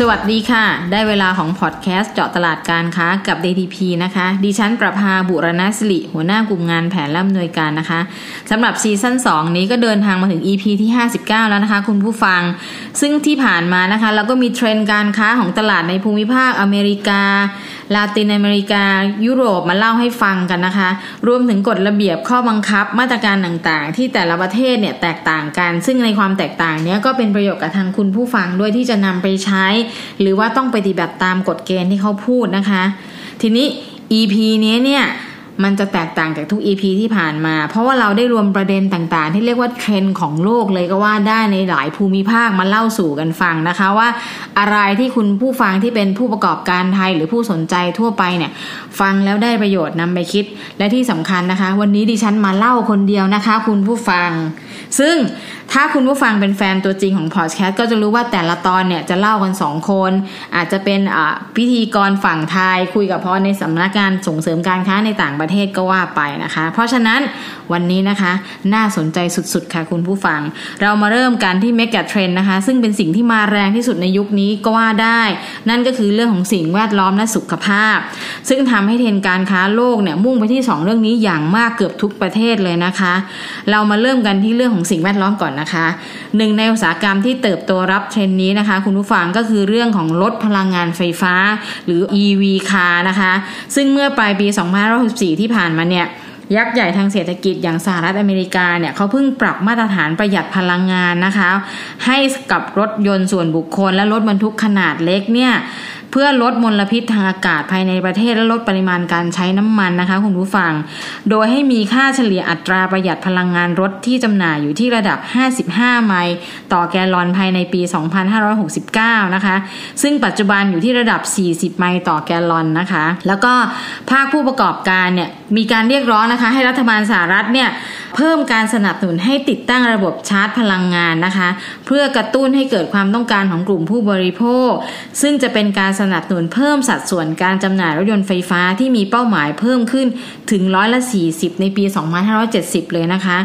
สวัสดีค่ะ ได้เวลาของพอดแคสต์เจาะตลาดการค้ากับ DTP นะคะ ดิฉันประภาบุรณสิริหัวหน้ากลุ่มงานแผนและอำนวยการนะคะสำหรับซีซั่น2 นี้ก็เดินทางมาถึง EP ที่ 59 แล้วนะคะคุณผู้ฟัง ซึ่งที่ผ่านมานะคะ เราก็มีเทรนด์การค้าของตลาดในภูมิภาคอเมริกา ลาตินอเมริกายุโรปมาเล่าให้ฟังกันนะคะ รวมถึงกฎระเบียบข้อบังคับมาตรการต่างๆ ที่แต่ละประเทศเนี่ยแตกต่างกัน ซึ่งในความแตกต่างนี้ก็เป็นประโยชน์กับทางคุณผู้ฟังด้วยที่จะนำไปใช้ หรือว่าต้องปฏิบัติตามกฎเกณฑ์ที่เขาพูดนะคะ ทีนี้ EP นี้เนี่ย มันจะแตกต่างจากทุก EP ที่ผ่านมา เพราะว่าเราได้รวมประเด็นต่างๆ ที่เรียกว่าเทรนด์ของโลกเลยก็ว่าได้ในหลายภูมิภาคมาเล่าสู่กันฟังนะคะว่า อะไรที่คุณผู้ฟังที่เป็นผู้ประกอบการไทยหรือผู้สนใจทั่วไปเนี่ย ฟังแล้วได้ประโยชน์นำไปคิด และที่สำคัญนะคะ วันนี้ดิฉันมาเล่าคนเดียวนะคะ คุณผู้ฟัง ซึ่งถ้าคุณผู้ฟังเป็นแฟนตัวจริงของพอดแคสต์ก็จะรู้ว่าแต่ละตอนเนี่ยจะเล่ากันสองคน อาจจะเป็นพิธีกรฝั่งไทยคุยกับพอในสำนักงานส่งเสริมการค้าในต่างประเทศก็ว่าไปนะคะ เพราะฉะนั้นวันนี้นะคะ น่าสนใจสุดๆ ค่ะคุณผู้ฟัง เรามาเริ่มกันที่เมกะเทรนนะคะ ซึ่งเป็นสิ่งที่มาแรงที่สุดในยุคนี้ก็ว่าได้ นั่นก็คือเรื่องของสิ่งแวดล้อมและสุขภาพ ซึ่งทำให้เทรนการค้าโลกเนี่ยมุ่งไปที่ 2 เรื่องนี้อย่างมากเกือบทุกประเทศเลยนะคะ เรามาเริ่มกันที่เรื่องของสิ่งแวดล้อมก่อนนะคะหนึ่งในอุตสาหกรรมที่เติบโตรับเทรนนี้นะคะ คุณผู้ฟังก็คือเรื่องของรถพลังงานไฟฟ้า หรือ EV car นะคะ ซึ่งเมื่อปลายปี 2564 ที่ผ่านมาเนี่ย ยักษ์ใหญ่ทางเศรษฐกิจอย่างสหรัฐอเมริกาเนี่ยเขาเพิ่งปรับมาตรฐานประหยัดพลังงานนะคะ ให้กับรถยนต์ส่วนบุคคลและรถบรรทุกขนาดเล็กเนี่ย เพื่อลดมลพิษทางอากาศภายในประเทศและลดปริมาณการใช้น้ำมันนะคะคุณผู้ฟัง โดยให้มีค่าเฉลี่ยอัตราประหยัดพลังงานรถที่จำหน่ายอยู่ที่ระดับ 55 ไมล์ต่อแกลลอนภายในปี 2569 นะคะ ซึ่งปัจจุบันอยู่ที่ระดับ 40 ไมล์ต่อแกลลอนนะคะ แล้วก็ภาคผู้ประกอบการเนี่ยมีการเรียกร้องนะคะให้รัฐบาลสหรัฐเนี่ยเพิ่มการสนับสนุนให้ติดตั้งระบบชาร์จพลังงานนะคะ เพื่อกระตุ้นให้เกิดความต้องการของกลุ่มผู้บริโภค ซึ่งจะเป็นการสนับสนุนเพิ่มสัดส่วนการจำหน่ายรถยนต์ไฟฟ้าที่มีเป้าหมายเพิ่มขึ้นถึงร้อยละ 40 ในปี 2570 เลยนะคะ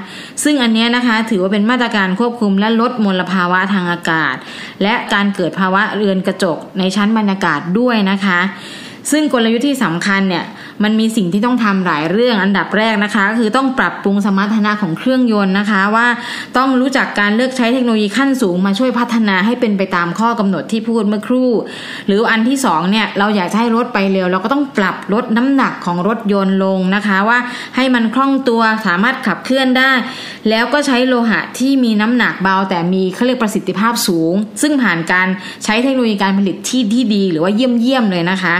ซึ่งอันนี้นะคะถือว่าเป็นมาตรการควบคุมและลดมลภาวะทางอากาศ และการเกิดภาวะเรือนกระจกในชั้นบรรยากาศด้วยนะคะ ซึ่งกลยุทธ์ที่สำคัญเนี่ย มันมีสิ่งที่ต้องทำหลายเรื่องอันดับแรกนะคะคือต้องปรับปรุงสมรรถนะของเครื่องยนต์นะคะ ว่าต้องรู้จักการเลือกใช้เทคโนโลยีขั้นสูงมาช่วยพัฒนาให้เป็นไปตามข้อกำหนดที่พูดเมื่อครู่ หรืออันที่2เนี่ยเราอยากให้รถไปเร็ว เราก็ต้องปรับลดน้ำหนักของรถยนต์ลงนะคะว่าให้มันคล่องตัวสามารถขับเคลื่อนได้ แล้วก็ใช้โลหะที่มีน้ำหนักเบา แต่มีเขาเรียกประสิทธิภาพสูง ซึ่งผ่านการใช้เทคโนโลยีการผลิตที่ที่ดี หรือว่าเยี่ยมเยี่ยมเลยนะคะ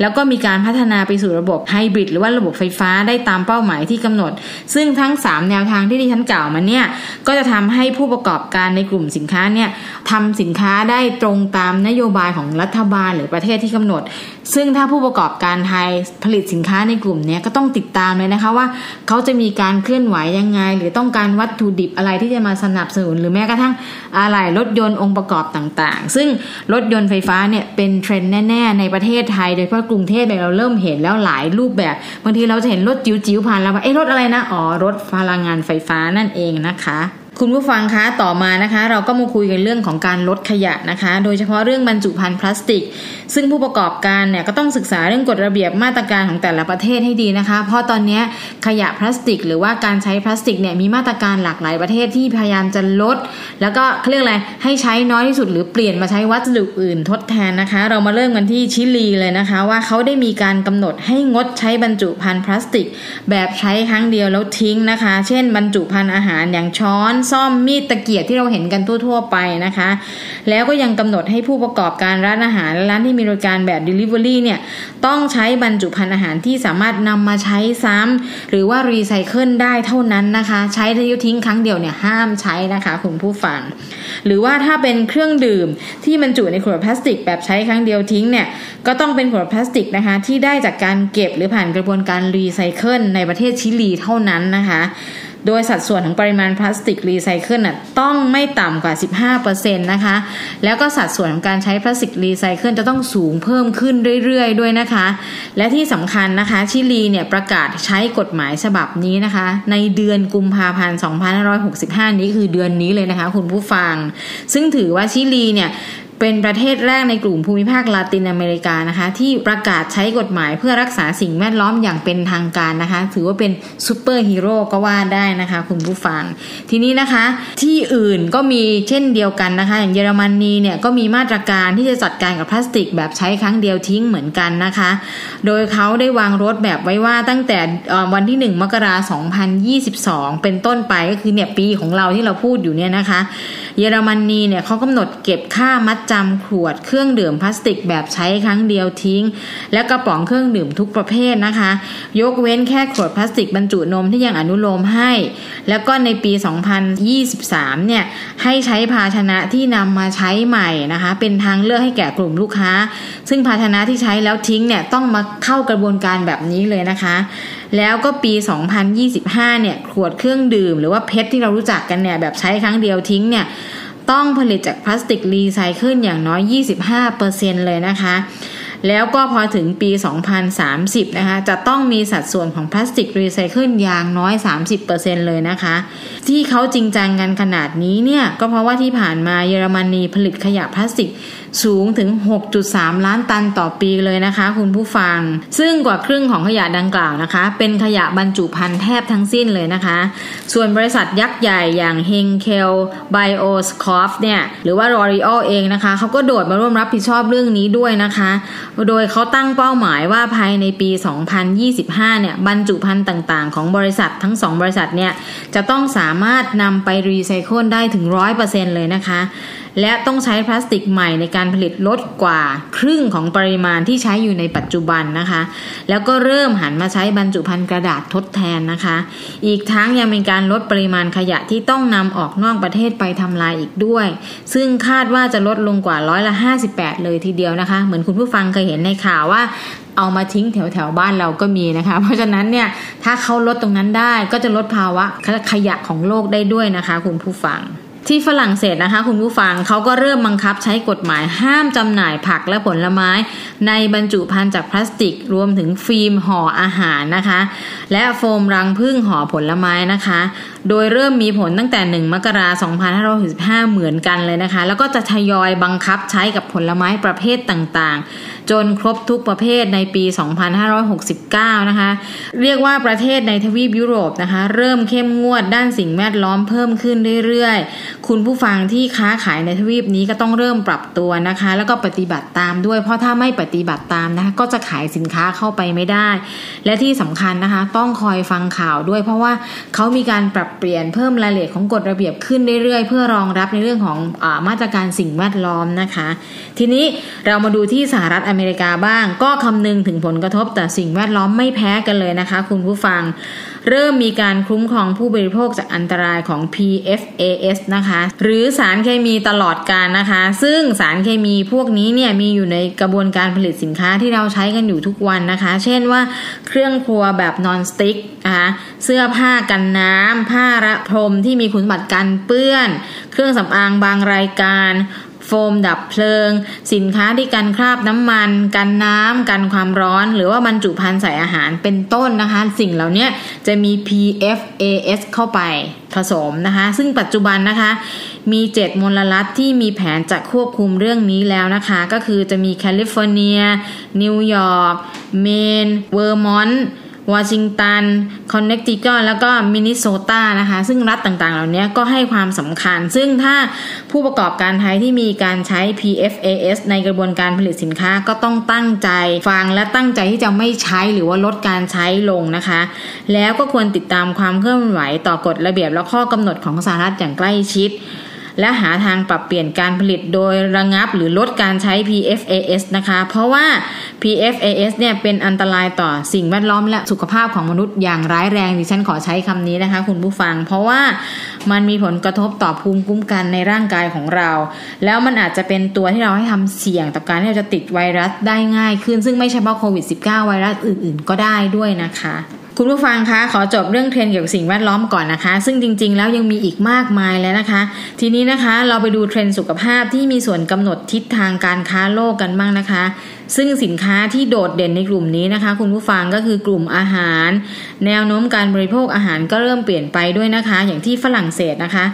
แล้วก็มีการพัฒนาไปสู่ระบบไฮบริดหรือว่าระบบไฟฟ้าได้ตามเป้าหมายที่กำหนด ซึ่งทั้ง 3 แนวทางที่ดิฉันกล่าวมาเนี่ยก็จะทำให้ผู้ประกอบการในกลุ่มสินค้าเนี่ยทำสินค้าได้ตรงตามนโยบายของรัฐบาลหรือประเทศที่กำหนด ซึ่งถ้าผู้ประกอบการไทยผลิตสินค้าในกลุ่มนี้ก็ต้องติดตามเลยนะคะว่า เขาจะมีการเคลื่อนไหวยังไง หรือต้องการวัตถุดิบอะไรที่จะมาสนับสนุน หรือแม้กระทั่งอะไรรถยนต์องค์ประกอบต่างๆ ซึ่งรถยนต์ไฟฟ้าเนี่ยเป็นเทรนด์แน่ ๆ ในประเทศไทย โดยเฉพาะกรุงเทพเราเริ่มเห็นแล้วหลายายรูปแบบบางทีเราจะเห็นรถจิ๋วๆผ่านแล้วว่าเอ้รถอะไรนะอ๋อรถพลังงานไฟฟ้านั่นเองนะคะ คุณผู้ฟังคะต่อมานะคะ เราก็มาคุยกันเรื่องของการลดขยะนะคะ โดยเฉพาะเรื่องบรรจุภัณฑ์พลาสติก ซึ่งผู้ประกอบการเนี่ยก็ต้องศึกษาเรื่องกฎระเบียบมาตรการของแต่ละประเทศให้ดีนะคะ เพราะตอนนี้ขยะพลาสติก หรือว่าการใช้พลาสติกเนี่ยมีมาตรการหลากหลายประเทศที่พยายามจะลด แล้วก็เรียกอะไรให้ใช้น้อยที่สุดหรือเปลี่ยนมาใช้วัสดุอื่นทดแทนนะคะ เรามาเริ่มกันที่ชิลีเลยนะคะ ว่าเขาได้มีการกำหนดให้งดใช้บรรจุภัณฑ์พลาสติก แบบใช้ครั้งเดียวแล้วทิ้งนะคะ เช่น บรรจุภัณฑ์อาหารอย่างช้อนซ่อมมีดตะเกียบที่เราเห็นกันทั่วๆไปนะคะ แล้วก็ยังกำหนดให้ผู้ประกอบการร้านอาหารและร้านที่มีบริการแบบ Delivery เนี่ยต้องใช้บรรจุภัณฑ์อาหารที่สามารถนำมาใช้ซ้ำหรือว่ารีไซเคิลได้เท่านั้นนะคะ ใช้ทิ้งทิ้งครั้งเดียวเนี่ยห้ามใช้นะคะคุณผู้ฟัง หรือว่าถ้าเป็นเครื่องดื่มที่บรรจุในขวดพลาสติก แบบใช้ครั้งเดียวทิ้งเนี่ยก็ต้องเป็นขวดพลาสติกนะคะที่ได้จากการเก็บหรือผ่านกระบวนการรีไซเคิลในประเทศชิลีเท่านั้นนะคะ โดยสัดส่วนของปริมาณพลาสติกรีไซเคิลน่ะต้องไม่ต่ำกว่า 15%นะคะ แล้วก็สัดส่วนของการใช้พลาสติกรีไซเคิลจะต้องสูงเพิ่มขึ้นเรื่อยๆ ด้วยนะคะ และที่สำคัญนะคะชิลีเนี่ยประกาศใช้กฎหมายฉบับนี้นะคะ ในเดือนกุมภาพันธ์ 2565 นี้คือเดือนนี้เลยนะคะคุณผู้ฟัง ซึ่งถือว่าชิลีเนี่ย เป็นประเทศแรกในกลุ่มภูมิภาคลาตินอเมริกานะคะ ที่ประกาศใช้กฎหมายเพื่อรักษาสิ่งแวดล้อมอย่างเป็นทางการนะคะ ถือว่าเป็นซูเปอร์ฮีโร่ก็ว่าได้นะคะ คุณผู้ฟัง ทีนี้นะคะ ที่อื่นก็มีเช่นเดียวกันนะคะ อย่างเยอรมนีเนี่ยก็มีมาตรการที่จะจัดการกับพลาสติกแบบใช้ครั้งเดียวทิ้งเหมือนกันนะคะ โดยเขาได้วาง roadmap ไว้ว่าตั้งแต่วันที่ 1 มกราคม 2022 เป็นต้นไปก็คือเนี่ยปีของเราที่เราพูดอยู่เนี่ยนะคะ เยอรมนีเนี่ยเขากำหนดเก็บค่ามัดจำขวดเครื่องดื่มพลาสติกแบบใช้ครั้งเดียวทิ้ง และกระป๋องเครื่องดื่มทุกประเภทนะคะ ยกเว้นแค่ขวดพลาสติกบรรจุนมที่ยังอนุโลมให้ แล้วก็ในปี 2023 เนี่ยให้ใช้ภาชนะที่นำมาใช้ใหม่นะคะ เป็นทางเลือกให้แก่กลุ่มลูกค้า ซึ่งภาชนะที่ใช้แล้วทิ้งเนี่ยต้องมาเข้ากระบวนการแบบนี้เลยนะคะ แล้วก็ปี 2025 เนี่ยขวดเครื่องดื่ม หรือว่า PET ที่เรารู้จักกันเนี่ยแบบใช้ครั้งเดียวทิ้งเนี่ยต้องผลิตจากพลาสติกรีไซเคิลอย่างน้อย 25%เลยนะคะ แล้วก็พอถึงปี 2030 นะคะ จะต้องมีสัดส่วนของพลาสติกรีไซเคิลอย่างน้อย 30%เลยนะคะ ที่เขาจริงจังกันขนาดนี้เนี่ย ก็เพราะว่าที่ผ่านมาเยอรมนีผลิตขยะพลาสติกสูงถึง 6.3 ล้านตันต่อปีเลยนะคะคุณผู้ฟัง ซึ่งกว่าครึ่งของขยะดังกล่าวนะคะ เป็นขยะบรรจุภัณฑ์แทบทั้งสิ้นเลยนะคะ ส่วนบริษัทยักษ์ใหญ่อย่าง Henkel Bioscope เนี่ยหรือว่า L'Oreal เองนะคะเขาก็โดดมาร่วมรับผิดชอบเรื่องนี้ด้วยนะคะ โดยเขาตั้งเป้าหมายว่าภายในปี 2025 เนี่ยบรรจุภัณฑ์ต่างๆ ของบริษัททั้ง 2 บริษัทเนี่ยจะต้องสามารถนำไปรีไซเคิลได้ถึง 100%เลยนะคะและต้องใช้พลาสติกใหม่ในการผลิตลดกว่าครึ่งของปริมาณที่ใช้อยู่ในปัจจุบันนะคะ แล้วก็เริ่มหันมาใช้บรรจุภัณฑ์กระดาษทดแทนนะคะ อีกทั้งยังเป็นการลดปริมาณขยะที่ต้องนำออกนอกประเทศไปทำลายอีกด้วย ซึ่งคาดว่าจะลดลงกว่าร้อยละ 58 เลยทีเดียวนะคะ เหมือนคุณผู้ฟังเคยเห็นในข่าวว่าเอามาทิ้งแถวแถวบ้านเราก็มีนะคะ เพราะฉะนั้นเนี่ยถ้าเขาลดตรงนั้นได้ก็จะลดภาวะขยะของโลกได้ด้วยนะคะ คุณผู้ฟัง ที่ฝรั่งเศสนะคะคุณผู้ฟังเขาก็เริ่มบังคับใช้กฎหมายห้ามจำหน่ายผักและผลไม้ ในบรรจุภัณฑ์จากพลาสติก รวมถึงฟิล์มห่ออาหารนะคะ และโฟมรังผึ้งห่อผลไม้นะคะ โดยเริ่มมีผลตั้งแต่ 1 มกราคม2565 เหมือนกันเลยนะคะ แล้วก็จะทยอยบังคับใช้กับผลไม้ประเภทต่างๆ จนครบทุกประเภทในปี 2569 นะคะ เรียกว่าประเทศในทวีปยุโรปนะคะ เริ่มเข้มงวดด้านสิ่งแวดล้อมเพิ่มขึ้นเรื่อยๆคุณผู้ฟังที่ค้าขายในทวีปนี้ก็ต้องเริ่มปรับตัวนะคะ แล้วก็ปฏิบัติตามด้วย เพราะถ้าไม่ปฏิบัติตามนะคะก็จะขายสินค้าเข้าไปไม่ได้ และที่สำคัญนะคะ ต้องคอยฟังข่าวด้วย เพราะว่าเขามีการปรับเปลี่ยนเพิ่มรายละเอียดของกฎระเบียบขึ้นเรื่อยๆ เพื่อรองรับในเรื่องของอมาตรการสิ่งแวดล้อมนะคะ ทีนี้เรามาดูที่สหรัฐอเมริกาบ้าง ก็คำนึงถึงผลกระทบแต่สิ่งแวดล้อมไม่แพ้กันเลยนะคะ คุณผู้ฟัง เริ่มมีการคุ้มครองผู้บริโภคจากอันตรายของ PFAS นะคะ หรือสารเคมีตลอดการนะคะ ซึ่งสารเคมีพวกนี้เนี่ยมีอยู่ในกระบวนการผลิตสินค้าที่เราใช้กันอยู่ทุกวันนะคะ เช่นว่าเครื่องครัวแบบนอนสติ๊กนะคะเสื้อผ้ากันน้ำผ้าระพรมที่มีคุณสมบัติกันเปื้อน เครื่องสำอางบางรายการ โฟมดับเพลิง สินค้าที่กันคราบน้ำมัน กันน้ำกันความร้อน หรือว่าบรรจุภัณฑ์ใส่อาหารเป็นต้นนะคะ สิ่งเหล่านี้จะมี PFAS เข้าไปผสมนะคะ ซึ่งปัจจุบันนะคะ มี 7 มลรัฐที่มีแผนจะควบคุมเรื่องนี้แล้วนะคะ ก็คือจะมีแคลิฟอร์เนีย นิวยอร์ก เมน เวอร์มอนต์ วอชิงตัน คอนเนคติคัตแล้วก็มินนิโซตานะคะ ซึ่งรัฐต่างๆ เหล่านี้ก็ให้ความสำคัญ ซึ่งถ้าผู้ประกอบการไทยที่มีการใช้ PFAS ในกระบวนการผลิตสินค้าก็ต้องตั้งใจฟังและตั้งใจที่จะไม่ใช้หรือว่าลดการใช้ลงนะคะ แล้วก็ควรติดตามความเคลื่อนไหวต่อกฎระเบียบและข้อกำหนดของสหรัฐอย่างใกล้ชิด และหาทางปรับเปลี่ยนการผลิตโดยระงับหรือลดการใช้ PFAS นะคะ เพราะว่า PFAS เนี่ยเป็นอันตรายต่อสิ่งแวดล้อมและสุขภาพของมนุษย์อย่างร้ายแรงดิฉันขอใช้คำนี้นะคะ คุณผู้ฟัง เพราะว่ามันมีผลกระทบต่อภูมิคุ้มกันในร่างกายของเรา แล้วมันอาจจะเป็นตัวที่เราให้ทำเสี่ยงต่อการที่เราจะติดไวรัสได้ง่ายขึ้น ซึ่งไม่เฉพาะโควิด -19 ไวรัสอื่น ๆ ก็ได้ด้วยนะคะ คุณผู้ฟังคะขอจบเรื่องเทรนด์เกี่ยวกับสิ่งแวดล้อมก่อนนะคะ ซึ่งจริง ๆ แล้วยังมีอีกมากมายแล้วนะคะ ทีนี้นะคะเราไปดูเทรนด์สุขภาพที่มีส่วนกำหนดทิศทางการค้าโลกกันบ้างนะคะ ซึ่งสินค้าที่โดดเด่นในกลุ่มนี้นะคะ คุณผู้ฟังก็คือกลุ่มอาหาร แนวโน้มการบริโภคอาหารก็เริ่มเปลี่ยนไปด้วยนะคะ อย่างที่ฝรั่งเศสนะคะ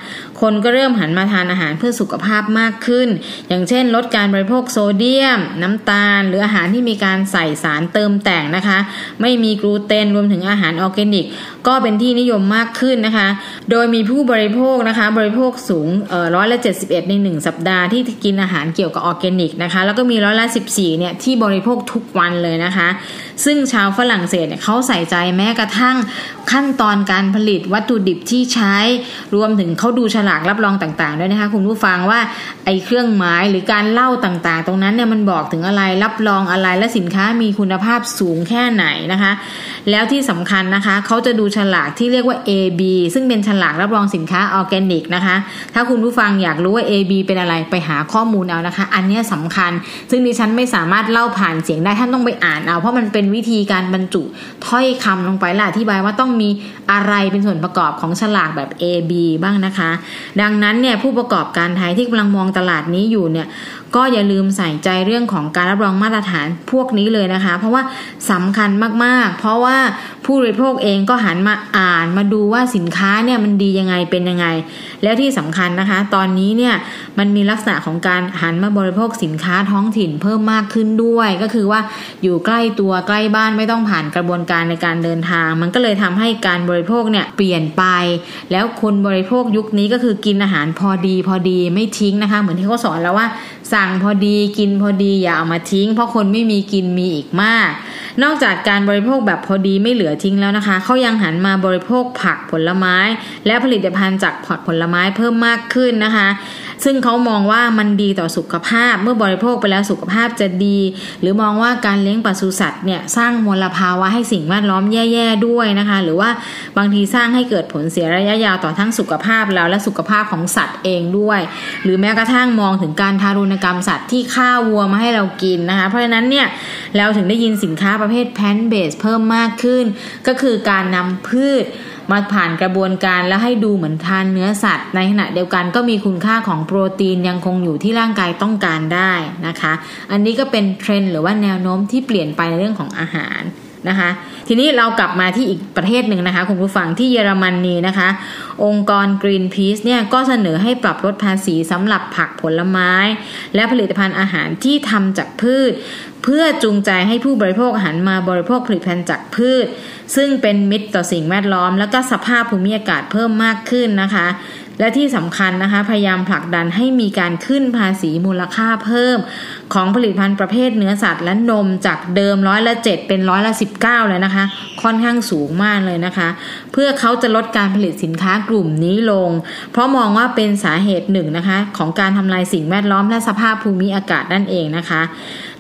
คนก็เริ่มหันมาทานอาหารเพื่อสุขภาพมากขึ้น อย่างเช่น ลดการบริโภคโซเดียม น้ำตาล หรืออาหารที่มีการใส่สารเติมแต่งนะคะ ไม่มีกลูเตนรวมถึงอาหารออร์แกนิก ก็เป็นที่นิยมมากขึ้นนะคะ โดยมีผู้บริโภคนะคะ บริโภคสูงร้อยละเจ็ดสิบเอ็ดในหนึ่งสัปดาห์ที่กินอาหารเกี่ยวกับออร์แกนิกนะคะแล้วก็มีร้อยละสิบสี่เนี่ยที่บริโภคทุกวันเลยนะคะ ซึ่งชาวฝรั่งเศสเนี่ยเขาใส่ใจแม้กระทั่งขั้นตอนการผลิตวัตถุดิบที่ใช้ รวมถึงเขาดูฉลากรับรองต่างๆด้วยนะคะคุณผู้ฟังว่าไอ้เครื่องหมายหรือการเล่าต่างๆ ตรงนั้นเนี่ยมันบอกถึงอะไรรับรองอะไรและสินค้ามีคุณภาพสูงแค่ไหนนะคะ แล้วที่สำคัญนะคะเขาจะดูฉลากที่เรียกว่า AB ซึ่งเป็นฉลากรับรองสินค้าออร์แกนิกนะคะถ้าคุณผู้ฟังอยากรู้ว่า AB เป็นอะไรไปหาข้อมูลเอานะคะ อันนี้สำคัญ ซึ่งดิฉันไม่สามารถเล่าผ่านเสียงได้ท่านต้องไปอ่านเอา เพราะมันเป็นวิธีการบรรจุถ้อยคำลงไปและอธิบายว่าต้องมีอะไรเป็นส่วนประกอบของฉลากแบบ A B บ้างนะคะดังนั้นเนี่ยผู้ประกอบการไทยที่กำลังมองตลาดนี้อยู่เนี่ยก็อย่าลืมใส่ใจเรื่องของการรับรองมาตรฐานพวกนี้เลยนะคะ เพราะว่าสำคัญมากๆ เพราะว่าผู้บริโภคเองก็หันมาอ่านมาดูว่าสินค้าเนี่ยมันดียังไงเป็นยังไง แล้วที่สำคัญนะคะ ตอนนี้เนี่ยมันมีลักษณะของการหันมาบริโภคสินค้าท้องถิ่นเพิ่มมากขึ้นด้วย ก็คือว่าอยู่ใกล้ตัวใกล้บ้านไม่ต้องผ่านกระบวนการในการเดินทาง มันก็เลยทำให้การบริโภคเนี่ยเปลี่ยนไป แล้วคนบริโภคยุคนี้ก็คือกินอาหารพอดีพอดีไม่ทิ้งนะคะ เหมือนที่เขาสอนแล้วว่า สั่งพอดีกินพอดีอย่าเอามาทิ้ง เพราะคนไม่มีกินมีอีกมาก นอกจากการบริโภคแบบพอดีไม่เหลือทิ้งแล้วนะคะเขายังหันมาบริโภคผักผลไม้ และผลิตภัณฑ์จากผักผลไม้เพิ่มมากขึ้นนะคะ ซึ่งเขามองว่ามันดีต่อสุขภาพ เมื่อบริโภคไปแล้วสุขภาพจะดี หรือมองว่าการเลี้ยงปศุสัตว์เนี่ยสร้างมลภาวะให้สิ่งแวดล้อมแย่ๆด้วยนะคะ หรือว่าบางทีสร้างให้เกิดผลเสียระยะยาวต่อทั้งสุขภาพเราและสุขภาพของสัตว์เองด้วย หรือแม้กระทั่งมองถึงการทารุณกรรมสัตว์ที่ฆ่าวัวมาให้เรากินนะคะ เพราะฉะนั้นเนี่ยเราถึงได้ยินสินค้าประเภทแพนเบสเพิ่มมากขึ้น ก็คือการนำพืช มาผ่านกระบวนการแล้วให้ดูเหมือนทานเนื้อสัตว์ ในขณะเดียวกันก็มีคุณค่าของโปรตีนยังคงอยู่ที่ร่างกายต้องการได้นะคะ อันนี้ก็เป็นเทรนด์หรือว่าแนวโน้มที่เปลี่ยนไปในเรื่องของอาหารนะคะ ทีนี้เรากลับมาที่อีกประเทศหนึ่งนะคะ คุณผู้ฟังที่เยอรมนนีนะคะ องค์กร Greenpeace เนี่ยก็เสนอให้ปรับลดภาษีสำหรับผักผลไม้ และผลิตภัณฑ์อาหารที่ทำจากพืช เพื่อจูงใจให้ผู้บริโภคหันมาบริโภคผลิตภัณฑ์จากพืช ซึ่งเป็นมิตรต่อสิ่งแวดล้อม และก็สภาพภูมิอากาศเพิ่มมากขึ้นนะคะ และที่สำคัญนะคะพยายามผลักดันให้มีการขึ้นภาษีมูลค่าเพิ่ม ของผลิตภัณฑ์ประเภทเนื้อสัตว์และนมจากเดิมร้อยละเจ็ดเป็นร้อยละสิบเก้าเลยนะคะ ค่อนข้างสูงมากเลยนะคะ เพื่อเขาจะลดการผลิตสินค้ากลุ่มนี้ลง เพราะมองว่าเป็นสาเหตุหนึ่งนะคะ ของการทำลายสิ่งแวดล้อมและสภาพภูมิอากาศนั่นเองนะคะ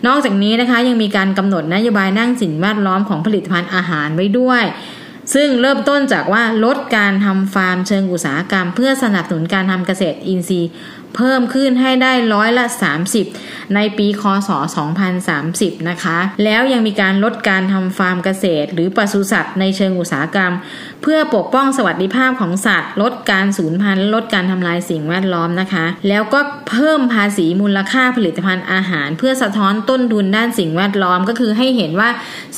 นอกจากนี้นะคะยังมีการกำหนดนโยบายนั่งสิ่งแวดล้อมของผลิตภัณฑ์อาหารไว้ด้วย ซึ่งเริ่มต้นจากว่าลดการทำฟาร์มเชิงอุตสาหกรรม เพื่อสนับสนุนการทำเกษตรอินทรีย์ เพิ่มขึ้นให้ได้ร้อยละ 30 ในปีคศ 2030 นะคะ แล้วยังมีการลดการทำฟาร์มเกษตร หรือปศุสัตว์ในเชิงอุตสาหกรรม เพื่อปกป้องสวัสดิภาพของสัตว์ ลดการสูญพันธุ์ลดการทำลายสิ่งแวดล้อมนะคะ แล้วก็เพิ่มภาษีมูลค่าผลิตภัณฑ์อาหาร เพื่อสะท้อนต้นทุนด้านสิ่งแวดล้อมก็คือให้เห็นว่า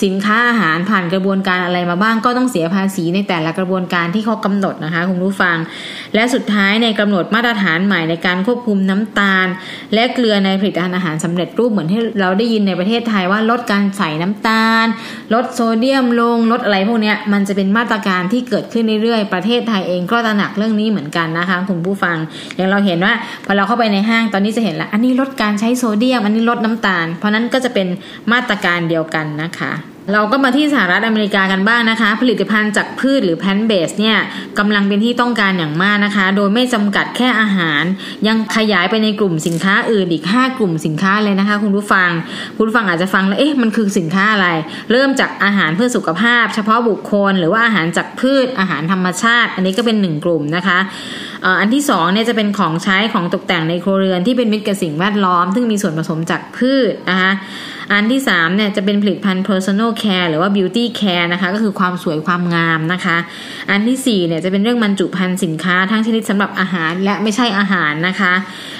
สินค้าอาหารผ่านกระบวนการอะไรมาบ้างก็ต้องเสียภาษีในแต่ละกระบวนการที่เขากำหนดนะคะคุณผู้ฟัง และสุดท้ายในกำหนดมาตรฐานใหม่ในการควบคุมน้ำตาล และเกลือในผลิตภัณฑ์อาหารสำเร็จรูปเหมือนที่เราได้ยินในประเทศไทยว่าลดการใส่น้ำตาล ลดโซเดียมลงลดอะไรพวกนี้มันจะเป็นมาตรการที่เกิดขึ้นเรื่อยๆประเทศไทยเองก็ตระหนักเรื่องนี้เหมือนกันนะคะคุณผู้ฟัง อย่างเราเห็นว่าพอเราเข้าไปในห้างตอนนี้จะเห็นแล้วอันนี้ลดการใช้โซเดียม อันนี้ลดน้ำตาล เพราะนั้นก็จะเป็นมาตรการเดียวกันนะคะ เราก็มาที่สหรัฐอเมริกากันบ้างนะคะ ผลิตภัณฑ์จากพืชหรือแพนเบสเนี่ยกำลังเป็นที่ต้องการอย่างมากนะคะ โดยไม่จำกัดแค่อาหาร ยังขยายไปในกลุ่มสินค้าอื่นอีก 5 กลุ่มสินค้าเลยนะคะ คุณผู้ฟัง คุณผู้ฟังอาจจะฟังแล้วเอ๊ะมันคือสินค้าอะไร เริ่มจากอาหารเพื่อสุขภาพ เฉพาะบุคคล หรือว่าอาหารจากพืชอาหารธรรมชาติ อันนี้ก็เป็นหนึ่งกลุ่มนะคะอันที่สองเนี่ยจะเป็นของใช้ของตกแต่งในครัวเรือนที่เป็นมิตรกับสิ่งแวดล้อม ซึ่งมีส่วนผสมจากพืชนะคะอันที่3เนี่ยจะเป็นผลิตภัณฑ์ personal care หรือว่า beauty care นะคะก็คือความสวยความงามนะคะ อันที่4เนี่ยจะเป็นเรื่องบรรจุภัณฑ์สินค้าทั้งชนิดสำหรับอาหารและไม่ใช่อาหารนะคะ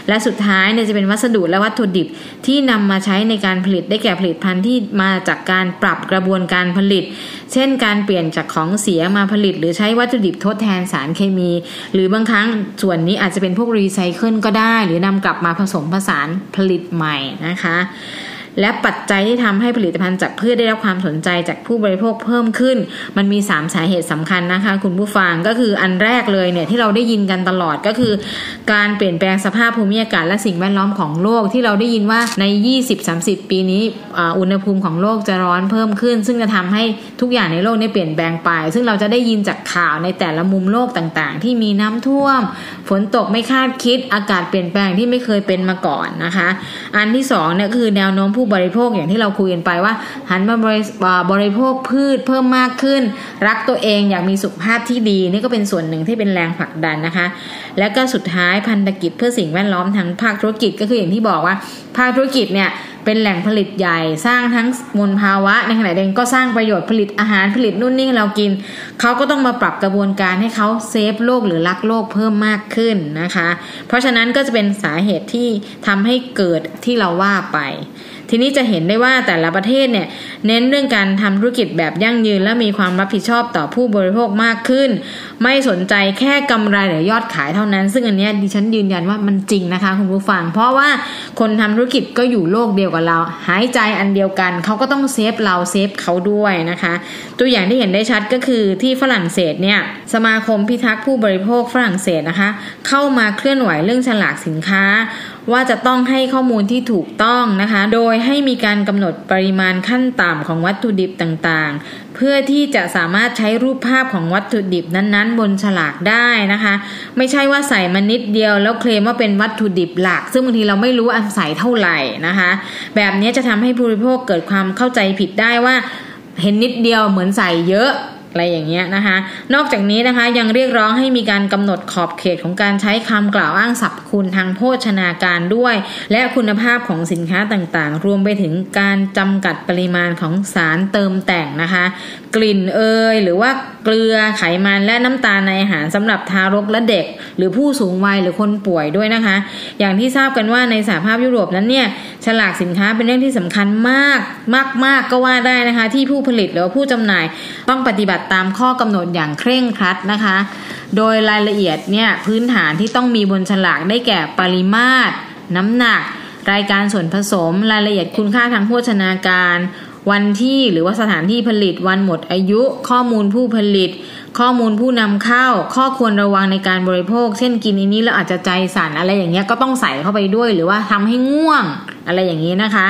และสุดท้ายเนี่ยจะเป็นวัสดุและวัตถุดิบที่นำมาใช้ในการผลิตได้แก่ผลิตภัณฑ์ที่มาจากการปรับกระบวนการผลิต เช่นการเปลี่ยนจากของเสียมาผลิต หรือใช้วัตถุดิบทดแทนสารเคมี หรือบางครั้งส่วนนี้อาจจะเป็นพวกรีไซเคิลก็ได้ หรือนำกลับมาผสมผสานผลิตใหม่นะคะ และปัจจัยที่ทำให้ผลิตภัณฑ์จากพืชได้รับความสนใจจากผู้บริโภคเพิ่มขึ้น มันมี 3 สาเหตุสำคัญนะคะ คุณผู้ฟังก็คืออันแรกเลยเนี่ยที่เราได้ยินกันตลอดก็คือ การเปลี่ยนแปลงสภาพภูมิอากาศและสิ่งแวดล้อมของโลกที่เราได้ยินว่าใน 20-30 ปีนี้อุณหภูมิของโลกจะร้อนเพิ่มขึ้น ซึ่งจะทำให้ทุกอย่างในโลกนี้เปลี่ยนแปลงไป ซึ่งเราจะได้ยินจากข่าวในแต่ละมุมโลกต่างๆ ที่มีน้ำท่วม ฝนตกไม่คาดคิดอากาศเปลี่ยนแปลงที่ไม่เคยเป็นมาก่อนนะคะ อันที่2เนี่ยคือแนวโน้มผู้บริโภคอย่างที่เราคุยกันไปว่า หันมาบริบริโภคพืชเพิ่มมากขึ้น รักตัวเองอยากมีสุขภาพที่ดี นี่ก็เป็นส่วนหนึ่งที่เป็นแรงผลักดันนะคะ แล้วก็สุดท้ายพันธกิจเพื่อสิ่งแวดล้อมทางภาคธุรกิจก็คืออย่างที่บอกว่า ภาคธุรกิจเนี่ยเป็นแหล่งผลิตใหญ่สร้างทั้งมลภาวะในขณะเดียวกันก็สร้างประโยชน์ผลิตอาหารผลิตนู่นนี่เรากินเขาก็ต้องมาปรับกระบวนการให้เขา save โลกหรือรักโลกเพิ่มมากขึ้นนะคะ เพราะฉะนั้นก็จะเป็นสาเหตุที่ทำให้เกิดที่เราว่าไป ทีนี้จะเห็นได้ว่าแต่ละประเทศเนี่ยเน้นเรื่องการทำธุรกิจแบบยั่งยืน และมีความรับผิดชอบต่อผู้บริโภคมากขึ้น ไม่สนใจแค่กำไรหรือยอดขายเท่านั้น ซึ่งอันนี้ดิฉันยืนยันว่ามันจริงนะคะคุณผู้ฟัง เพราะว่าคนทำธุรกิจก็อยู่โลกเดียวกับเรา หายใจอันเดียวกันเขาก็ต้อง save เรา save เขาด้วยนะคะ ตัวอย่างที่เห็นได้ชัดก็คือที่ฝรั่งเศสเนี่ยสมาคมพิทักษ์ผู้บริโภคฝรั่งเศสนะคะ เข้ามาเคลื่อนไหวเรื่องฉลากสินค้า ว่าจะต้องให้ข้อมูลที่ถูกต้องนะคะ โดยให้มีการกำหนดปริมาณขั้นต่ำของวัตถุดิบต่างๆ เพื่อที่จะสามารถใช้รูปภาพของวัตถุดิบนั้นๆ บนฉลากได้นะคะ ไม่ใช่ว่าใส่มานิดเดียวแล้วเคลมว่าเป็นวัตถุดิบหลัก ซึ่งบางทีเราไม่รู้อันใส่เท่าไหร่นะคะ แบบนี้จะทำให้ผู้บริโภคเกิดความเข้าใจผิดได้ว่า เห็นนิดเดียวเหมือนใส่เยอะ อะไรอย่างเงี้ยนะคะ นอกจากนี้นะคะยังเรียกร้องให้มีการกำหนดขอบเขตของการใช้คำกล่าวอ้างสรรพคุณทางโภชนาการด้วย และคุณภาพของสินค้าต่างๆ รวมไปถึงการจำกัดปริมาณของสารเติมแต่งนะคะ กลิ่นเอยหรือว่าเกลือไขมันและน้ำตาลในอาหารสำหรับทารกและเด็ก หรือผู้สูงวัยหรือคนป่วยด้วยนะคะ อย่างที่ทราบกันว่าในสหภาพยุโรปนั้นเนี่ยฉลากสินค้าเป็นเรื่องที่สำคัญมากมากๆก็ว่าได้นะคะ ที่ผู้ผลิตหรือผู้จำหน่ายต้องปฏิบัติตามข้อกำหนดอย่างเคร่งครัดนะคะ โดยรายละเอียดเนี่ยพื้นฐานที่ต้องมีบนฉลากได้แก่ปริมาตร น้ำหนัก รายการส่วนผสม รายละเอียดคุณค่าทางโภชนาการ วันที่หรือว่าสถานที่ผลิตวันหมดอายุ ข้อมูลผู้ผลิต ข้อมูลผู้นำเข้า ข้อควรระวังในการบริโภค เช่นกินอันนี้แล้วอาจจะใจสั่นอะไรอย่างเงี้ยก็ต้องใส่เข้าไปด้วย หรือว่าทำให้ง่วงอะไรอย่างนี้นะคะ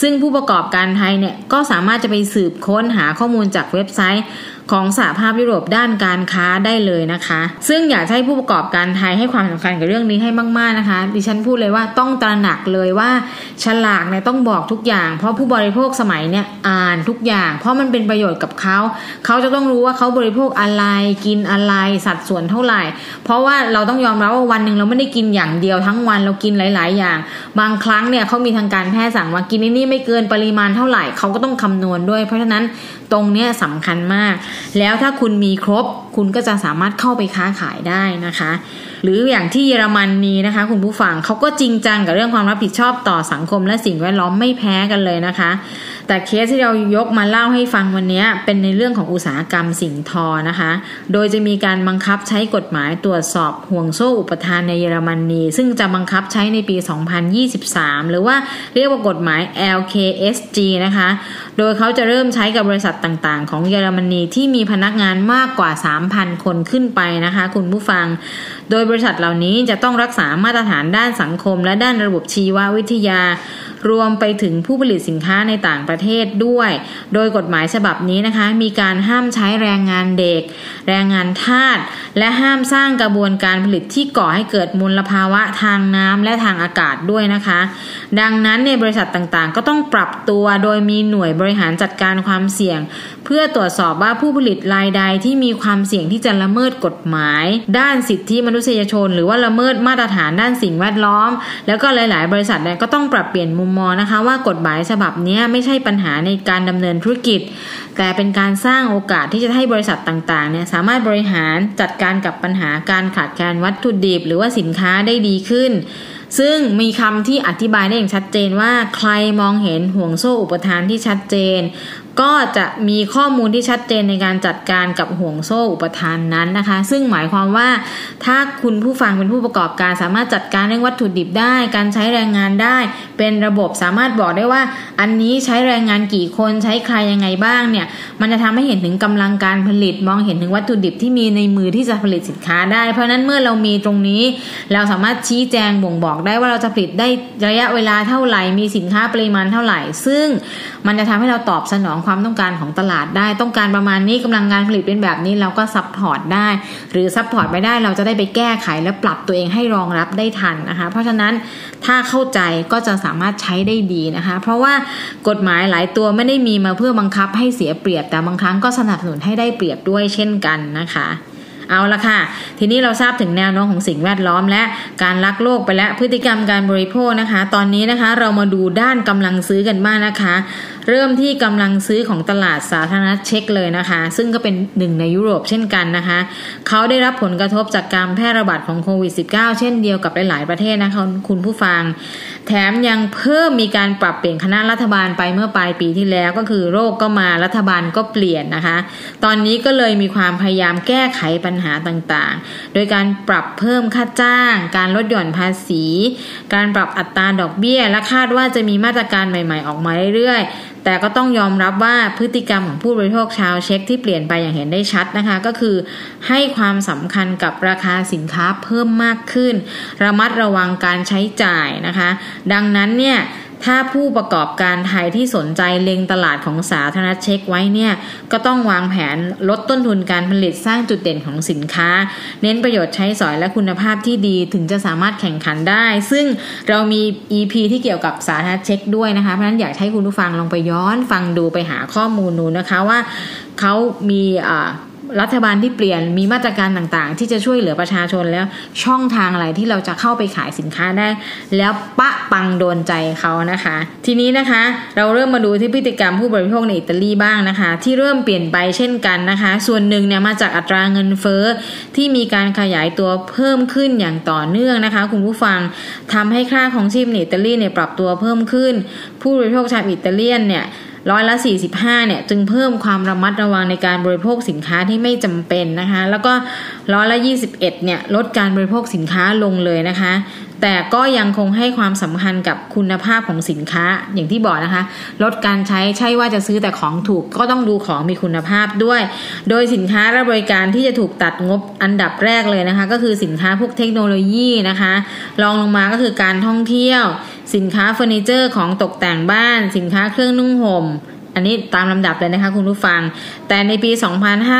ซึ่งผู้ประกอบการไทยเนี่ยก็สามารถจะไปสืบค้นหาข้อมูลจากเว็บไซต์ ของสหภาพยุโรปด้านการค้าได้เลยนะคะ ซึ่งอยากให้ผู้ประกอบการไทยให้ความสำคัญกับเรื่องนี้ให้มาก ๆนะคะ ดิฉันพูดเลยว่าต้องตระหนักเลยว่าฉลากเนี่ยต้องบอกทุกอย่าง เพราะผู้บริโภคสมัยเนี่ยอ่านทุกอย่าง เพราะมันเป็นประโยชน์กับเขาเขาจะต้องรู้ว่าเขาบริโภคอะไรกินอะไรสัดส่วนเท่าไหร่ เพราะว่าเราต้องยอมรับว่าวันหนึ่งเราไม่ได้กินอย่างเดียวทั้งวันเรากินหลาย ๆ อย่าง บางครั้งเนี่ยเขามีทางการแพทย์สั่งว่ากินนี่ไม่เกินปริมาณเท่าไหร่เขาก็ต้องคำนวณด้วย เพราะฉะนั้นตรงนี้สำคัญมากแล้วถ้าคุณมีครบคุณก็จะสามารถเข้าไปค้าขายได้นะคะ หรืออย่างที่เยอรมนนีนะคะ คุณผู้ฟังเขาก็จริงจังกับเรื่องความรับผิดชอบต่อสังคมและสิ่งแวดล้อมไม่แพ้กันเลยนะคะ แต่เคสที่เรายกมาเล่าให้ฟังวันนี้เป็นในเรื่องของอุตสาหกรรมสิ่งทอนะคะ โดยจะมีการบังคับใช้กฎหมายตรวจสอบห่วงโซ่อุปทานในเยอรมนี ซึ่งจะบังคับใช้ในปี 2023 หรือว่าเรียกว่ากฎหมาย LKSG นะคะ โดยเขาจะเริ่มใช้กับบริษัทต่างๆ ของเยอรมนีที่มีพนักงานมากกว่า 3,000 คนขึ้นไปนะคะ คุณผู้ฟัง โดยบริษัทเหล่านี้จะต้องรักษามาตรฐานด้านสังคม และด้านระบบชีววิทยา รวมไปถึงผู้ผลิตสินค้าในต่างประเทศด้วย โดยกฎหมายฉบับนี้นะคะ มีการห้ามใช้แรงงานเด็ก แรงงานทาสและห้ามสร้างกระบวนการผลิตที่ก่อให้เกิดมลภาวะทางน้ำและทางอากาศด้วยนะคะ ดังนั้นในบริษัทต่างๆ ก็ต้องปรับตัวโดยมีหน่วยบริหารจัดการความเสี่ยง เพื่อตรวจสอบว่าผู้ผลิตรายใดที่มีความเสี่ยงที่จะละเมิดกฎหมาย ด้านสิทธิมนุษยชน หรือว่าละเมิดมาตรฐานด้านสิ่งแวดล้อม แล้วก็หลาย ๆ บริษัทเนี่ยก็ต้องปรับเปลี่ยนมุมมอนะคะว่ากฎหมายฉบับนี้ไม่ใช่ปัญหาในการดำเนินธุรกิจ แต่เป็นการสร้างโอกาสที่จะให้บริษัทต่างๆเนี่ยสามารถบริหารจัดการกับปัญหาการขาดแคลนวัตถุดิบ หรือว่าสินค้าได้ดีขึ้น ซึ่งมีคำที่อธิบายได้อย่างชัดเจนว่าใครมองเห็นห่วงโซ่อุปทานที่ชัดเจน ก็จะมีข้อมูลที่ชัดเจนในการจัดการกับห่วงโซ่อุปทานนั้นนะคะ ซึ่งหมายความว่า ถ้าคุณผู้ฟังเป็นผู้ประกอบการ สามารถจัดการเรื่องวัตถุดิบได้ การใช้แรงงานได้ เป็นระบบสามารถบอกได้ว่า อันนี้ใช้แรงงานกี่คนใช้ใครยังไงบ้างเนี่ย มันจะทำให้เห็นถึงกำลังการผลิตมองเห็นถึงวัตถุดิบที่มีในมือที่จะผลิตสินค้าได้ เพราะนั้นเมื่อเรามีตรงนี้ เราสามารถชี้แจงบ่งบอกได้ว่าเราจะผลิตได้ระยะเวลาเท่าไหร่มีสินค้าปริมาณเท่าไหร่ ซึ่งมันจะทำให้เราตอบสนองความต้องการของตลาดได้ ต้องการประมาณนี้กำลังงานผลิตเป็นแบบนี้เราก็ support ได้ หรือ support ไม่ได้เราจะได้ไปแก้ไขและปรับตัวเองให้รองรับได้ทันนะคะ เพราะฉะนั้นถ้าเข้าใจก็จะสามารถใช้ได้ดีนะคะ เพราะว่ากฎหมายหลายตัวไม่ได้มีมาเพื่อบังคับให้เสียเปรียบ แต่บางครั้งก็สนับสนุนให้ได้เปรียบด้วยเช่นกันนะคะเอาละค่ะ ทีนี้เราทราบถึงแนวโน้มของสิ่งแวดล้อมและการรักโลกไปและพฤติกรรมการบริโภคนะคะ ตอนนี้นะคะเรามาดูด้านกำลังซื้อกันบ้างนะคะ เริ่มที่กำลังซื้อของตลาดสาธารณรัฐเช็กเลยนะคะ ซึ่งก็เป็นหนึ่งในยุโรปเช่นกันนะคะ เขาได้รับผลกระทบจากการแพร่ระบาดของโควิด -19 เช่นเดียวกับหลายๆประเทศนะคะคุณผู้ฟัง แถมยังเพิ่มมีการปรับเปลี่ยนคณะรัฐบาลไปเมื่อปลายปีที่แล้วก็คือโรคก็มารัฐบาลก็เปลี่ยนนะคะ ตอนนี้ก็เลยมีความพยายามแก้ไขปัญหาต่างๆ โดยการปรับเพิ่มค่าจ้าง การลดหย่อนภาษี การปรับอัตราดอกเบี้ย และคาดว่าจะมีมาตรการใหม่ ๆ ออกมาเรื่อยๆ แต่ก็ต้องยอมรับว่าพฤติกรรมของผู้บริโภคชาวเช็คที่เปลี่ยนไปอย่างเห็นได้ชัดนะคะ ก็คือให้ความสำคัญกับราคาสินค้าเพิ่มมากขึ้น ระมัดระวังการใช้จ่ายนะคะ ดังนั้นเนี่ย ถ้าผู้ประกอบการไทยที่สนใจเล็งตลาดของสาธารณเช็คไว้เนี่ย ก็ต้องวางแผนลดต้นทุนการผลิตสร้างจุดเด่นของสินค้า เน้นประโยชน์ใช้สอยและคุณภาพที่ดีถึงจะสามารถแข่งขันได้ ซึ่งเรามี EP ที่เกี่ยวกับสาธารณเช็คด้วยนะคะ เพราะฉะนั้นอยากให้คุณผู้ฟังลองไปย้อนฟังดูไปหาข้อมูลดูนะคะว่าเขามีอ่า รัฐบาลที่เปลี่ยนมีมาตรการต่างๆ ที่จะช่วยเหลือประชาชนแล้วช่องทางอะไรที่เราจะเข้าไปขายสินค้าได้ แล้วปะปังโดนใจเขานะคะ ทีนี้นะคะ เราเริ่มมาดูที่พฤติกรรมผู้บริโภคในอิตาลีบ้างนะคะ ที่เริ่มเปลี่ยนไปเช่นกันนะคะ ส่วนหนึ่งเนี่ยมาจากอัตราเงินเฟ้อที่มีการขยายตัวเพิ่มขึ้นอย่างต่อเนื่องนะคะ คุณผู้ฟังทำให้ค่าของชีพในอิตาลีเนี่ยปรับตัวเพิ่มขึ้น ผู้บริโภคชาวอิตาเลียนเนี่ย ร้อยละ 45 เนี่ย จึงเพิ่มความระมัดระวังในการบริโภคสินค้าที่ไม่จำเป็นนะคะ แล้วก็ร้อยละ 21 เนี่ย ลดการบริโภคสินค้าลงเลยนะคะ แต่ก็ยังคงให้ความสำคัญกับคุณภาพของสินค้าอย่างที่บอกนะคะ ลดการใช้ใช่ว่าจะซื้อแต่ของถูกก็ต้องดูของมีคุณภาพด้วย โดยสินค้าและบริการที่จะถูกตัดงบอันดับแรกเลยนะคะ ก็คือสินค้าพวกเทคโนโลยีนะคะรองลงมาก็คือการท่องเที่ยว สินค้าเฟอร์นิเจอร์ของตกแต่งบ้าน สินค้าเครื่องนุ่งห่มอันนี้ตามลำดับเลยนะคะคุณผู้ฟังแต่ในปี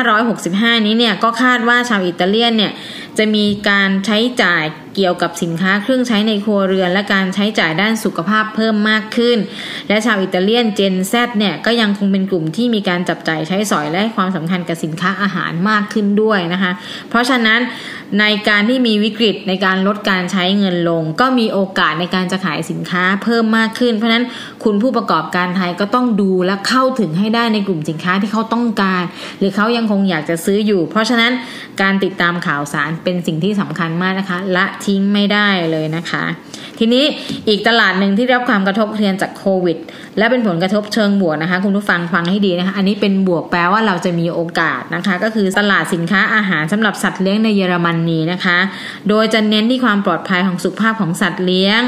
2565 นี้เนี่ยก็คาดว่าชาวอิตาเลียนเนี่ยจะมีการใช้จ่ายเกี่ยวกับสินค้าเครื่องใช้ในครัวเรือน และการใช้จ่ายด้านสุขภาพเพิ่มมากขึ้น และชาวอิตาเลียน Gen Z เนี่ยก็ยังคงเป็นกลุ่มที่มีการจับจ่ายใช้สอยและให้ความสำคัญกับสินค้าอาหารมากขึ้นด้วยนะคะ เพราะฉะนั้นในการที่มีวิกฤตในการลดการใช้เงินลง ก็มีโอกาสในการจะขายสินค้าเพิ่มมากขึ้น เพราะฉะนั้นคุณผู้ประกอบการไทยก็ต้องดูและเข้าถึงให้ได้ในกลุ่มสินค้าที่เขาต้องการ หรือเขายังคงอยากจะซื้ออยู่ เพราะฉะนั้นการติดตามข่าวสารเป็นสิ่งที่สำคัญมากนะคะ ละทิ้งไม่ได้เลยนะคะ ทีนี้อีกตลาดหนึ่งที่รับความกระทบกระเทือนจากโควิด และเป็นผลกระทบเชิงบวกนะคะ คุณผู้ฟังฟังให้ดีนะคะ อันนี้เป็นบวกแปลว่าเราจะมีโอกาสนะคะ ก็คือตลาดสินค้าอาหารสำหรับสัตว์เลี้ยงในเยอรมนนีนะคะ โดยจะเน้นที่ความปลอดภัยของสุขภาพของสัตว์เลี้ยง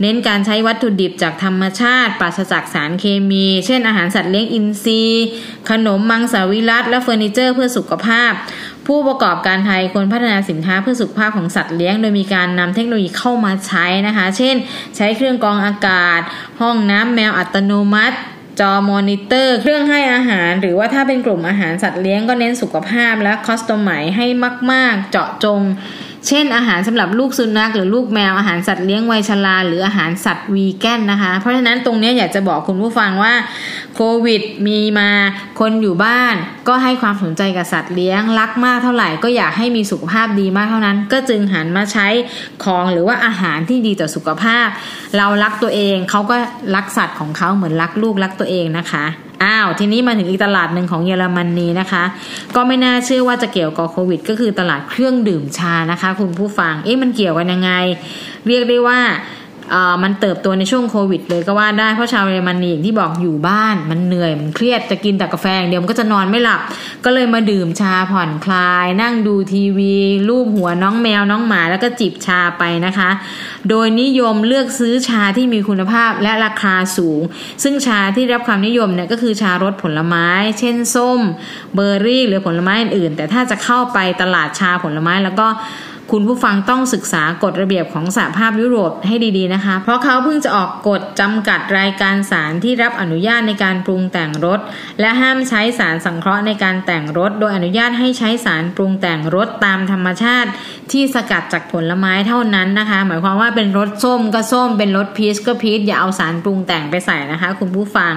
เน้นการใช้วัตถุดิบจากธรรมชาติ ปราศจากสารเคมี เช่นอาหารสัตว์เลี้ยงอินทรีย์ ขนมมังสวิรัติและเฟอร์นิเจอร์เพื่อสุขภาพ ผู้ประกอบการไทยควรพัฒนาสินค้าเพื่อสุขภาพของสัตว์เลี้ยง โดยมีการนำเทคโนโลยีเข้ามาใช้นะคะ เช่น ใช้เครื่องกรองอากาศ ห้องน้ำแมวอัตโนมัติจอมอนิเตอร์ เครื่องให้อาหาร หรือว่าถ้าเป็นกลุ่มอาหารสัตว์เลี้ยงก็เน้นสุขภาพและ customizeให้มาก ๆ เจาะจง เช่น อาหารสำหรับลูกสุนัขหรือลูกแมวอาหารสัตว์เลี้ยงวัยชราหรืออาหารสัตว์วีแกนนะคะ เพราะฉะนั้นตรงนี้อยากจะบอกคุณผู้ฟังว่าโควิดมีมาคนอยู่บ้าน ก็ให้ความสนใจกับสัตว์เลี้ยงรักมากเท่าไหร่ก็อยากให้มีสุขภาพดีมากเท่านั้น ก็จึงหันมาใช้ของหรือว่าอาหารที่ดีต่อสุขภาพ เรารักตัวเองเขาก็รักสัตว์ของเขาเหมือนรักลูกรักตัวเองนะคะอ้าวทีนี้มาถึงอีกตลาดหนึ่งของเยอรมนนีนะคะ ก็ไม่น่าเชื่อว่าจะเกี่ยวกับโควิด ก็คือตลาดเครื่องดื่มชานะคะ คุณผู้ฟังเอ๊ะมันเกี่ยวกันยังไง เรียกได้ว่า มันเติบโตในช่วงโควิด เลยก็ว่าได้เพราะชาวเยอรมนีอย่างที่บอกอยู่บ้านมันเหนื่อยมันเครียดจะกินแต่กาแฟเดียวมันก็จะนอนไม่หลับ ก็เลยมาดื่มชาผ่อนคลาย นั่งดูทีวีรูปหัวน้องแมวน้องหมาแล้วก็จิบชาไปนะคะ โดยนิยมเลือกซื้อชาที่มีคุณภาพและราคาสูง ซึ่งชาที่รับความนิยมเนี่ยก็คือชารสผลไม้ เช่นส้ม เบอร์รี่ หรือผลไม้อื่นๆแต่ถ้าจะเข้าไปตลาดชาผลไม้แล้วก็ คุณผู้ฟังต้องศึกษากฎระเบียบของสหภาพยุโรปให้ดี ๆ นะคะ เพราะเขาเพิ่งจะออกกฎจำกัดรายการสารที่รับอนุญาตในการปรุงแต่งรสและห้ามใช้สารสังเคราะห์ในการแต่งรสโดยอนุญาตให้ใช้สารปรุงแต่งรสตามธรรมชาติ ที่สกัดจากผลไม้เท่านั้นนะคะ หมายความว่าเป็นรสส้มก็ส้ม เป็นรสพีชก็พีชอย่าเอาสารปรุงแต่งไปใส่นะคะ คุณผู้ฟัง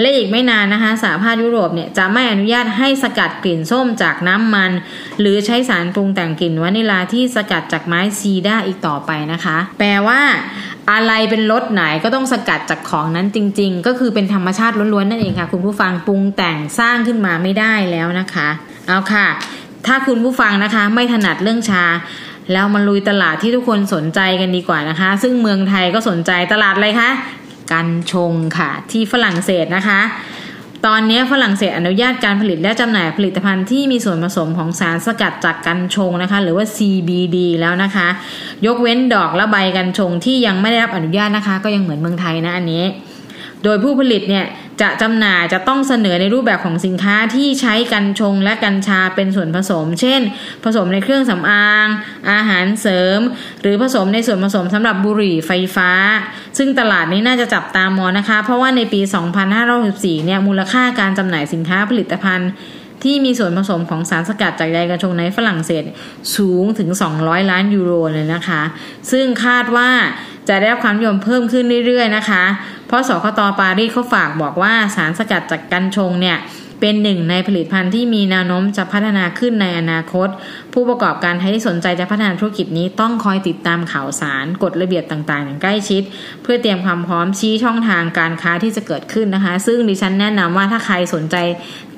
และอีกไม่นานนะคะสหภาพยุโรปเนี่ยจะไม่อนุญาตให้สกัดกลิ่นส้มจากน้ำมัน หรือใช้สารปรุงแต่งกลิ่นวานิลาที่สกัดจากไม้ซีด้าอีกต่อไปนะคะ แปลว่าอะไรเป็นรสไหนก็ต้องสกัดจากของนั้นจริง ๆ ก็คือเป็นธรรมชาติล้วนๆนั่นเองค่ะ คุณผู้ฟังปรุงแต่งสร้างขึ้นมาไม่ได้แล้วนะคะ เอาค่ะ ถ้าคุณผู้ฟังนะคะไม่ถนัดเรื่องชาแล้วมาลุยตลาดที่ทุกคนสนใจกันดีกว่านะคะ ซึ่งเมืองไทยก็สนใจตลาดอะไรคะ กันชงค่ะ ที่ฝรั่งเศสนะคะ ตอนนี้ฝรั่งเศสอนุญาตการผลิตและจำหน่ายผลิตภัณฑ์ที่มีส่วนผสมของสารสกัดจากกัญชงนะคะ หรือว่า CBD แล้วนะคะ ยกเว้นดอกและใบกัญชงที่ยังไม่ได้รับอนุญาตนะคะ ก็ยังเหมือนเมืองไทยนะอันนี้ โดยผู้ผลิตเนี่ย จะจำหน่ายจะต้องเสนอในรูปแบบของสินค้าที่ใช้กัญชงและกัญชาเป็นส่วนผสม เช่น ผสมในเครื่องสำอาง อาหารเสริม หรือผสมในส่วนผสมสำหรับบุหรี่ไฟฟ้า ซึ่งตลาดนี้น่าจะจับตามองนะคะ เพราะว่าในปี 2564เนี่ยมูลค่าการจำหน่ายสินค้าผลิตภัณฑ์ที่มีส่วนผสมของสารสกัดจากใยกัญชงในฝรั่งเศสสูงถึง 200 ล้านยูโรเลยนะคะ ซึ่งคาดว่า จะได้รับความนิยมเพิ่มขึ้นเรื่อยๆนะคะ เพราะสคตปารีสเขาฝากบอกว่าสารสกัดจากกัญชงเนี่ย เป็นหนึ่งในผลิตภัณฑ์ที่มีแนวโน้มจะพัฒนาขึ้นในอนาคต ผู้ประกอบการไทยที่สนใจจะพัฒนาธุรกิจนี้ต้องคอยติดตามข่าวสารกฎระเบียบต่างๆ อย่างใกล้ชิด เพื่อเตรียมความพร้อมชี้ช่องทางการค้าที่จะเกิดขึ้นนะคะ ซึ่งดิฉันแนะนำว่าถ้าใครสนใจ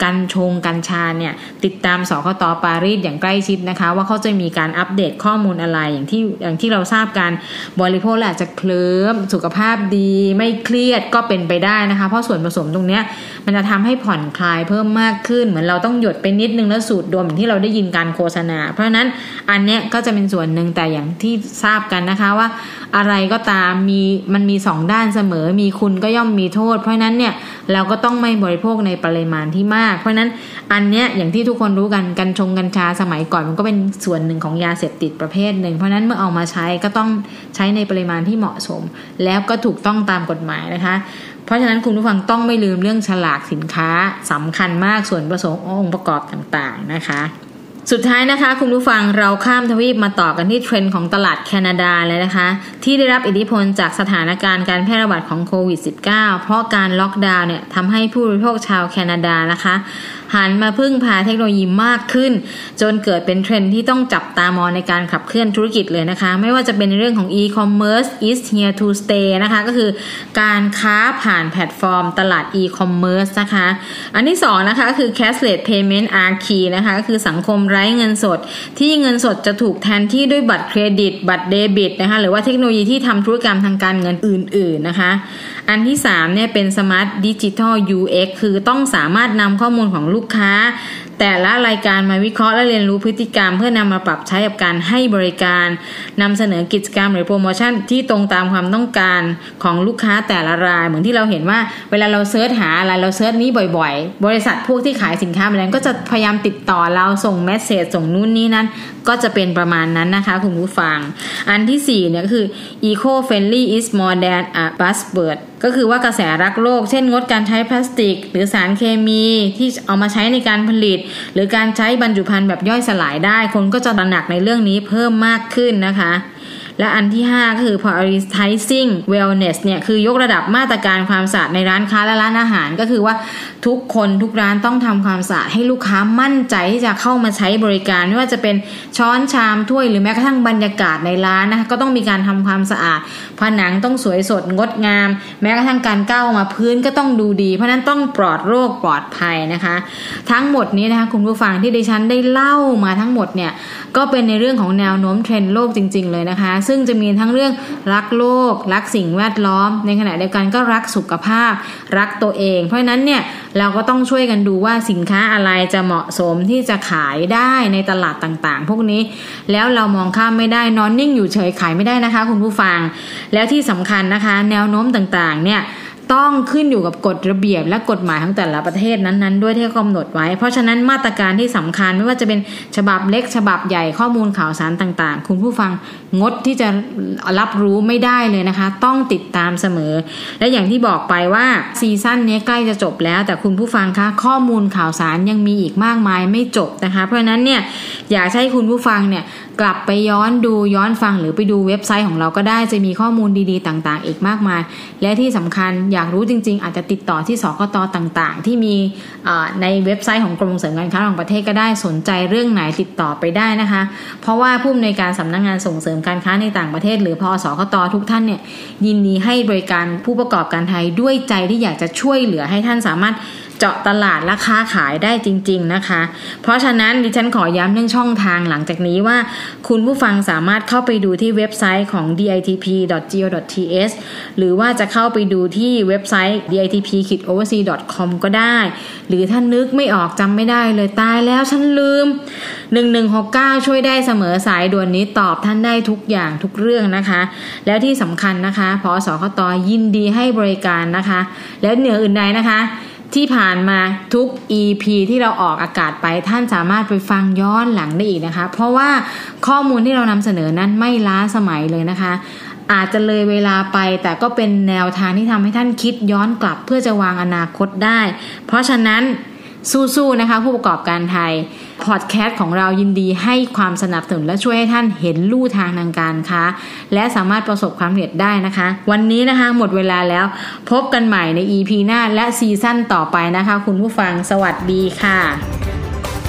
กัญชงกัญชาเนี่ยติดตามสคตปารีสอย่างใกล้ชิดนะคะ ว่าเขาจะมีการอัปเดตข้อมูลอะไรอย่างที่อย่างที่เราทราบการบริโภคอาจจะเคลิ้มสุขภาพดี ไม่เครียดก็เป็นไปได้นะคะ เพราะส่วนผสมตรงนี้มันจะทำให้ผ่อนคลายเพิ่มมากขึ้น เหมือนเราต้องหยดไปนิดนึงแล้วสูดดมอย่างที่เราได้ยินการโฆษณา เพราะฉะนั้นอันเนี้ยก็จะเป็นส่วนหนึ่งแต่อย่างที่ทราบกันนะคะว่า อะไรก็ตามมีมันมีสองด้านเสมอ มีคุณก็ย่อมมีโทษ เพราะฉะนั้นเนี่ยเราก็ต้องไม่บริโภคในปริมาณที่มาก เพราะฉะนั้นอันเนี้ยอย่างที่ทุกคนรู้กันกัญชงกัญชาสมัยก่อนมันก็เป็นส่วนหนึ่งของยาเสพติดประเภทหนึ่ง เพราะนั้นเมื่อเอามาใช้ก็ต้องใช้ในปริมาณที่เหมาะสม แล้วก็ถูกต้องตามกฎหมายนะคะ เพราะฉะนั้นคุณผู้ฟังต้องไม่ลืมเรื่องฉลากสินค้าสำคัญมากส่วนผสมองค์ประกอบต่างๆนะคะสุดท้ายนะคะ คุณผู้ฟังเราข้ามทวีปมาต่อกันที่เทรนด์ของตลาดแคนาดาเลยนะคะ ที่ได้รับอิทธิพลจากสถานการณ์การแพร่ระบาดของโควิด -19 เพราะการล็อกดาวน์เนี่ยทำให้ผู้บริโภคชาวแคนาดานะคะ หันมาพึ่งพาเทคโนโลยีมากขึ้น จนเกิดเป็นเทรนด์ที่ต้องจับตามองในการขับเคลื่อนธุรกิจเลยนะคะ ไม่ว่าจะเป็นเรื่องของ e-commerce is here to stay นะคะ ก็คือการค้าผ่านแพลตฟอร์มตลาด e-commerce นะคะ อันที่สองนะคะคือ cashless payment are key นะคะก็คือสังคมไร้เงินสด ที่เงินสดจะถูกแทนที่ด้วยบัตรเครดิต บัตรเดบิตนะคะหรือว่าเทคโนโลยีที่ทำธุรกรรมทางการเงินอื่น ๆ นะคะ อันที่3เนี่ยเป็น Smart Digital UX คือต้องสามารถนำข้อมูลของลูกค้า แต่ละรายการมาวิเคราะห์และเรียนรู้พฤติกรรม เพื่อนำมาปรับใช้กับการให้บริการนำเสนอกิจกรรมหรือโปรโมชั่นที่ตรงตามความต้องการของลูกค้าแต่ละราย เหมือนที่เราเห็นว่าเวลาเรา search หาอะไรเรา search นี้บ่อยๆ บริษัทพวกที่ขายสินค้าแบรนด์ก็จะพยายามติดต่อเราส่ง message ส่งนู่นนี่นั่นก็จะเป็นประมาณนั้นนะคะคุณผู้ฟัง อันที่4เนี่ยคือ eco friendly is more than a buzzword ก็คือว่ากระแสรักโลก เช่นงดการใช้พลาสติก หรือสารเคมีที่เอามาใช้ในการผลิตหรือการใช้บรรจุภัณฑ์แบบย่อยสลายได้ คนก็จะตระหนักในเรื่องนี้เพิ่มมากขึ้นนะคะ และอันที่ 5 ก็คือ prioritizing wellness เนี่ยคือยกระดับมาตรการความสะอาดในร้านค้าและร้านอาหาร ก็คือว่าทุกคนทุกร้านต้องทำความสะอาดให้ลูกค้ามั่นใจที่จะเข้ามาใช้บริการไม่ว่าจะเป็นช้อนชามถ้วยหรือแม้กระทั่งบรรยากาศในร้านนะคะก็ต้องมีการทำความสะอาด ผนังต้องสวยสดงดงาม แม้กระทั่งการก้าวมาพื้นก็ต้องดูดี เพราะนั้นต้องปลอดโรคปลอดภัยนะคะ ทั้งหมดนี้นะคะคุณผู้ฟังที่ดิฉันได้เล่ามาทั้งหมดเนี่ยก็เป็นในเรื่องของแนวโน้มเทรนด์โลกจริง ๆ เลยนะคะซึ่งจะมีทั้งเรื่องรักโลก รักสิ่งแวดล้อม ในขณะเดียวกันก็รักสุขภาพ รักตัวเอง เพราะฉะนั้นเนี่ยเราก็ต้องช่วยกันดูว่าสินค้าอะไรจะเหมาะสมที่จะขายได้ในตลาดต่างๆ พวกนี้แล้วเรามองข้ามไม่ได้นอนนิ่งอยู่เฉยขายไม่ได้นะคะ คุณผู้ฟัง แล้วที่สำคัญนะคะ แนวโน้มต่างๆเนี่ย ต้องขึ้นอยู่กับกฎระเบียบและกฎหมายของแต่ละประเทศนั้นๆ ด้วยที่กำหนดไว้ เพราะฉะนั้นมาตรการที่สำคัญไม่ว่าจะเป็นฉบับเล็กฉบับใหญ่ข้อมูลข่าวสารต่างๆ คุณผู้ฟังงดที่จะรับรู้ไม่ได้เลยนะคะ ต้องติดตามเสมอ และอย่างที่บอกไปว่าซีซั่นนี้ใกล้จะจบแล้ว แต่คุณผู้ฟังคะข้อมูลข่าวสารยังมีอีกมากมายไม่จบนะคะ เพราะฉะนั้นเนี่ยอยากให้คุณผู้ฟังเนี่ยกลับไปย้อนดูย้อนฟังหรือไปดูเว็บไซต์ของเราก็ได้จะมีข้อมูลดีๆ ต่างๆ อีกมากมาย และที่สำคัญอยากรู้จริง ๆ อาจจะติดต่อที่สกตต่างๆ ที่มีในเว็บไซต์ของกรมส่งเสริมการค้าระหว่างประเทศก็ได้สนใจเรื่องไหนติดต่อไปได้นะคะ เพราะว่าผู้อำนวยการสำนักงงานส่งเสริมการค้าในต่างประเทศ หรือพอสกตทุกท่านเนี่ยยินดีให้บริการผู้ประกอบการไทยด้วยใจที่อยากจะช่วยเหลือให้ท่านสามารถ เจาะตลาดและค้าขายได้จริง ๆนะคะ เพราะฉะนั้นดิฉันขอย้ำเรื่องช่องทางหลังจากนี้ว่า คุณผู้ฟังสามารถเข้าไปดูที่เว็บไซต์ของ ditp.go.th หรือว่าจะเข้าไปดูที่เว็บไซต์ ditp-oversea.com ก็ได้ หรือถ้านึกไม่ออกจำไม่ได้เลยตายแล้วฉันลืม 1169 ช่วยได้เสมอสายด่วนนี้ตอบท่านได้ทุกอย่างทุกเรื่องนะคะ แล้วที่สำคัญนะคะพอสคตยินดีให้บริการนะคะ แล้วเหนืออื่นใดนะคะ ที่ผ่านมาทุก EP ที่เราออกอากาศไปท่านสามารถไปฟังย้อนหลังได้อีกนะคะ เพราะว่าข้อมูลที่เรานำเสนอนั้นไม่ล้าสมัยเลยนะคะ อาจจะเลยเวลาไปแต่ก็เป็นแนวทางที่ทำให้ท่านคิดย้อนกลับเพื่อจะวางอนาคตได้ เพราะฉะนั้น สู้ๆนะคะ ผู้ประกอบการไทยพอดแคสต์ของเรายินดีให้ความสนับสนุนและช่วยให้ท่านเห็นลู่ทางทางการค้า และสามารถประสบความสำเร็จได้นะคะ วันนี้นะคะหมดเวลาแล้ว พบกันใหม่ใน EP หน้าและซีซั่นต่อไปนะคะ คุณผู้ฟังสวัสดีค่ะ